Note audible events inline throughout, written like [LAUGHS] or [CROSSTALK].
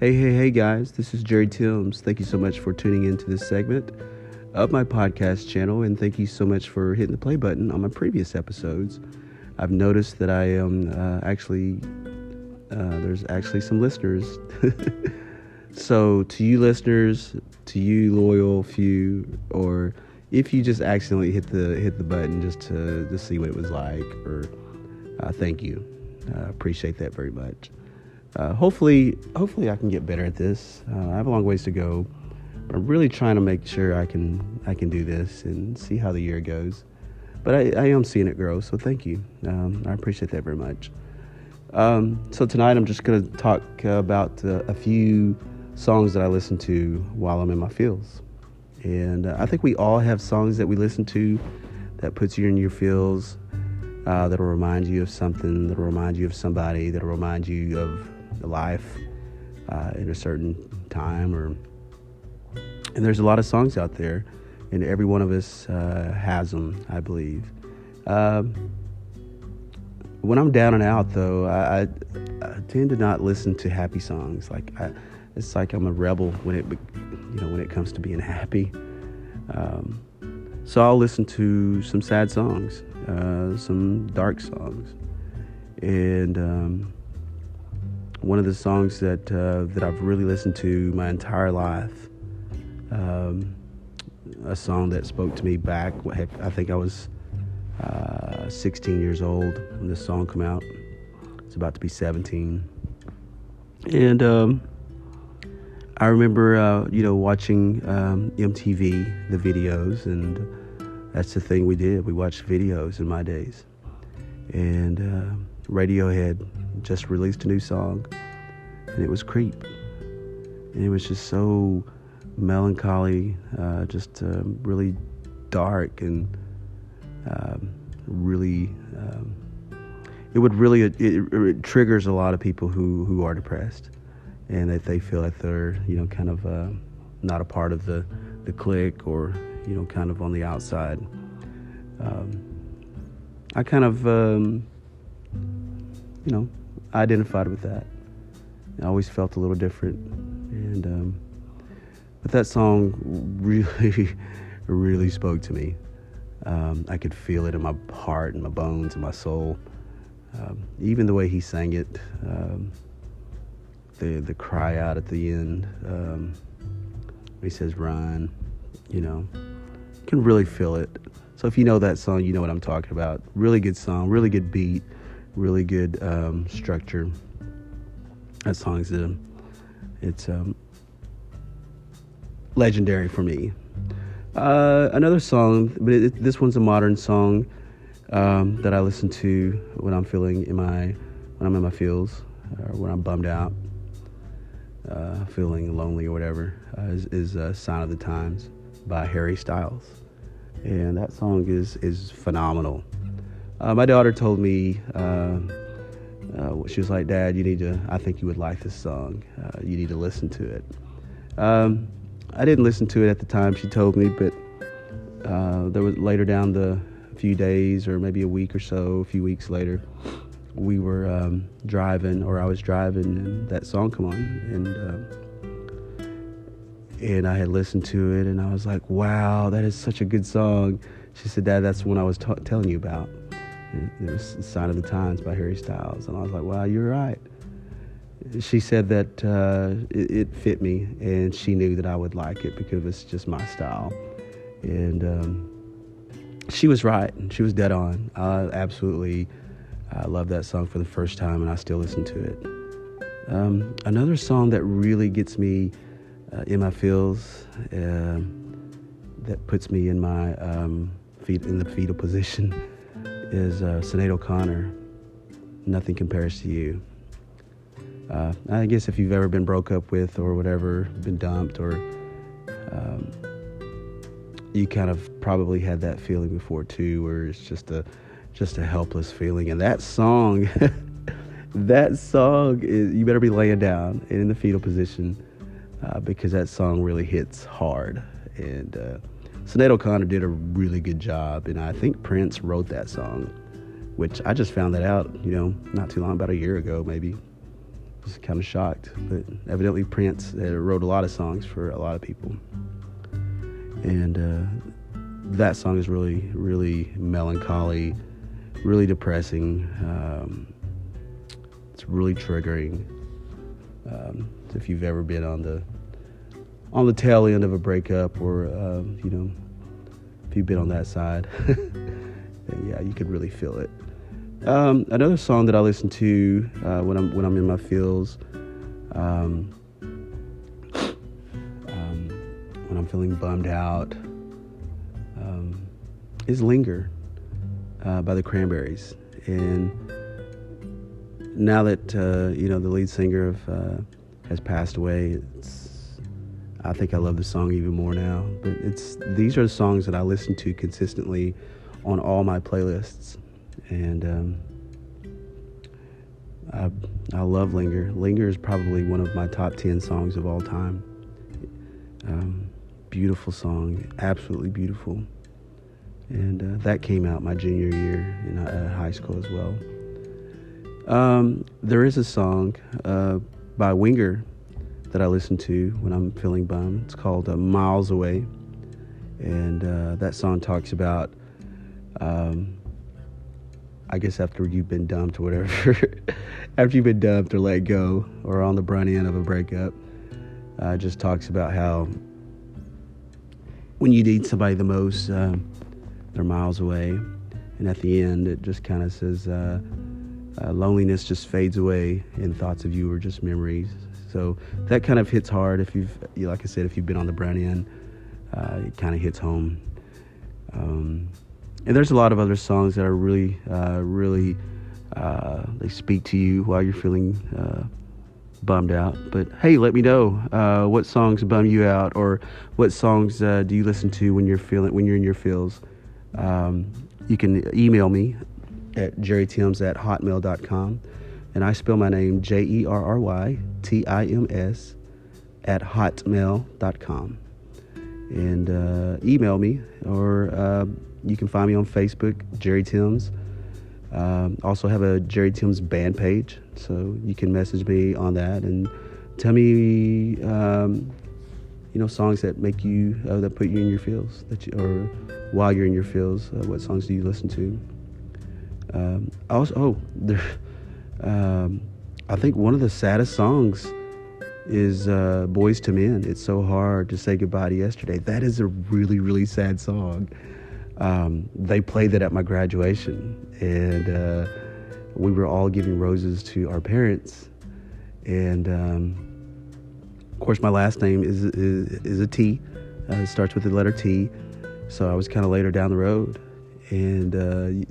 Hey, hey, hey, guys, this is Jerry Timms. Thank you so much for tuning into this segment of my podcast channel, and thank you so much for hitting the play button on my previous episodes. I've noticed that I am uh, actually, uh, there's actually some listeners. [LAUGHS] so, to you listeners, to you loyal few, or if you just accidentally hit the hit the button just to to see what it was like, or uh, thank you, I appreciate that very much uh, hopefully, hopefully I can get better at this. Uh, I have a long ways to go, but I'm really trying to make sure I can I can do this and see how the year goes. But I, I am seeing it grow, so thank you. Um, I appreciate that very much. Um, so tonight I'm just going to talk about uh, a few songs that I listen to while I'm in my fields, and uh, I think we all have songs that we listen to that puts you in your feels. Uh, that'll remind you of something, that'll remind you of somebody, that'll remind you of life uh, in a certain time or and there's a lot of songs out there and every one of us uh, has them i believe. Um, when i'm down and out though I, I, I, tend to not listen to happy songs. Like I, it's like i'm a rebel when it you know when it comes to being [LAUGHS] happy. Um, so i'll listen to some sad songs uh, some dark songs. And um, one of the songs that uh, that I've really listened to my entire life. Um, a song that spoke to me back. Heck, I think I was uh, 16 years old when this song came out. It's about to be 17, and um, I remember, uh, you know, watching um, MTV, the videos, and that's the thing we did. We watched videos in my days, and uh, Radiohead just released a new song, and it was Creep. And it was just so melancholy, uh, just uh, really dark and um, really. Um, it would really it, it, triggers a lot of people who who are depressed, and that they feel like they're you know kind of uh, not a part of the the clique or you know kind of on the outside. Um, I kind of um, you know identified with that. I always felt a little different, and um, but that song really, [LAUGHS] really spoke to me. Um, I could feel it in my heart and my bones and my soul. Um, even the way he sang it, um, the the cry out at the end. Um, he says "run," you know, you can really feel it. So if you know that song, you know what I'm talking about. Really good song, really good beat really good um, structure. That song's a, it's um, legendary for me. Uh, another song, but it, this one's a modern song um, that I listen to when I'm feeling in my when I'm in my feels or when I'm bummed out, uh, feeling lonely or whatever. Uh, is, is uh, "Sign of the Times" by Harry Styles, and that song is is phenomenal. Uh, my daughter told me, uh, uh, she was like, Dad, you need to, I think you would like this song. Uh, you need to listen to it. Um, I didn't listen to it at the time she told me, but uh, there was later down the few days or maybe a week or so, a few weeks later, we were um, driving, or I was driving, and that song come on, and uh, and I had listened to it, and I was like, "Wow, that is such a good song." She said, "Dad, that's the one I was t- telling you about." It was Sign of the Times by Harry Styles. And I was like, wow, you're right. She said that uh, it, it, fit me, and she knew that I would like it because it's just my style. And um, she was right. She was dead on. I absolutely I love that song for the first time, and I still listen to it. Um, another song that really gets me uh, in my feels, uh, that puts me in my um, feet in the fetal position is uh, Sinead O'Connor. Nothing compares to you. Uh, I guess if you've ever been broke up with or whatever, been dumped, or um, you kind of probably had that feeling before too, where it's just a just a helpless feeling. And that song, [LAUGHS] that song is you better be laying down and in the fetal position uh, because that song really hits hard and. Uh, Sinead O'Connor did a really good job, and I think Prince wrote that song, which I just found that out, you know, not too long, about a year ago, maybe. I was kind of shocked. But evidently, Prince uh, wrote a lot of songs for a lot of people, and uh, that song is really, really melancholy, really depressing. Um, it's really triggering. Um, if you've ever been on the on the tail end of a breakup, or uh, you know, if you've been on that side, [LAUGHS] then yeah, you could really feel it. Um, another song that I listen to uh, when I'm when I'm in my feels, um, um, when I'm feeling bummed out, um, is "Linger" uh, by the Cranberries. And now that uh, you know the lead singer of, uh, has passed away, I think I love the song even more now. But it's these are the songs that I listen to consistently on all my playlists, and um, I, I love Linger. Linger is probably one of my top 10 songs of all time. Um, beautiful song, absolutely beautiful. And uh, that came out my junior year in uh, high school as well. Um, there is a song uh, by Winger that I listen to when I'm feeling bummed. It's called uh, Miles Away. And uh, that song talks about um, I guess after you've been dumped or whatever, [LAUGHS] after you've been dumped or let go or on the brunt end of a breakup, uh, just talks about how when you need somebody the most, uh, they're miles away. And at the end, it just kind of says, uh, uh, loneliness just fades away and thoughts of you are just memories. So that kind of hits hard if you've, like I said, if you've been on the brunt end, uh, it kind of hits home. Um, and there's a lot of other songs that are really, uh, really, uh, they speak to you while you're feeling uh, bummed out. But hey, let me know uh, what songs bum you out, or what songs uh, do you listen to when you're feeling when you're in your feels. Um, you can email me at jerrytims at hotmail.com, and I spell my name J E R R Y T I M S at hotmail.com. And uh, email me or you can find me on Facebook, Jerry Timms. Um, also have a Jerry Timms band page, so you can message me on that and tell me, um, you know, songs that make you uh, that put you in your feels, that you, or while you're in your feels, uh, what songs do you listen to? Um, also, oh, [LAUGHS] there, um, I think one of the saddest songs is uh, "Boyz II Men." It's so hard to say goodbye to yesterday. That is a really, really sad song um, they played that at my graduation, and uh, we were all giving roses to our parents. And um, of course, my last name is is, is a T. Uh, it starts with the letter T, so I was kind of later down the road, and uh,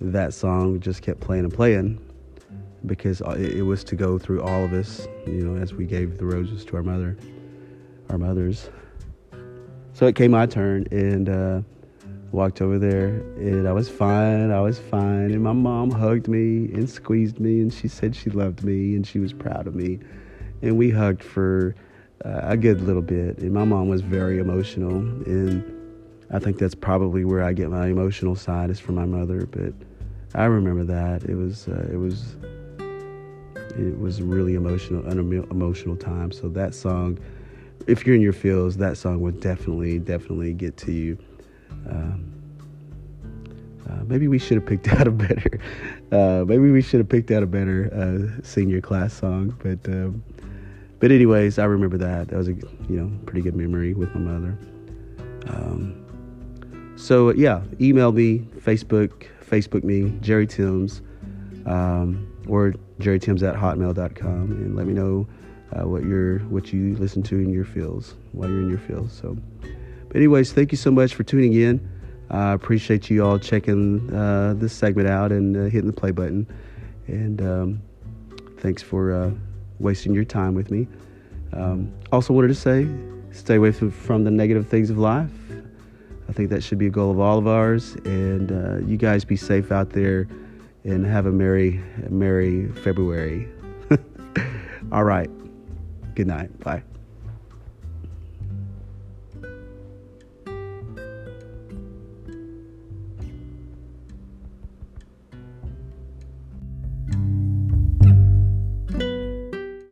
that song just kept playing and playing because it was to go through all of us, you know, as we gave the roses to our mother, our mothers. So it came my turn, and uh, walked over there and I was fine. I was fine. And my mom hugged me and squeezed me and she said she loved me and she was proud of me. And we hugged for uh, a good little bit. And my mom was very emotional. And I think that's probably where I get my emotional side is from my mother. But I remember that. It was, uh, it was, it was really emotional, an emotional time. So that song, if you're in your feels, that song would definitely, definitely get to you. Um, uh, maybe we should have picked [LAUGHS] out a better. Uh, maybe we should have picked out a better uh, senior class song. But um, but anyways, I remember that. That was a you know pretty good memory with my mother. Um, so yeah, email me, Facebook, Facebook me, Jerry Timms, um, or Jerry Timms at hotmail.com, and let me know uh, what you're what you listen to in your fields while you're in your fields. So. But anyways, thank you so much for tuning in. I uh, appreciate you all checking uh, this segment out and uh, hitting the play button. And um, thanks for uh, wasting your time with me. Um, also, wanted to say stay away from, from, the negative things of life. I think that should be a goal of all of ours. And uh, you guys be safe out there and have a merry, merry February. [LAUGHS] all right. Good night. Bye.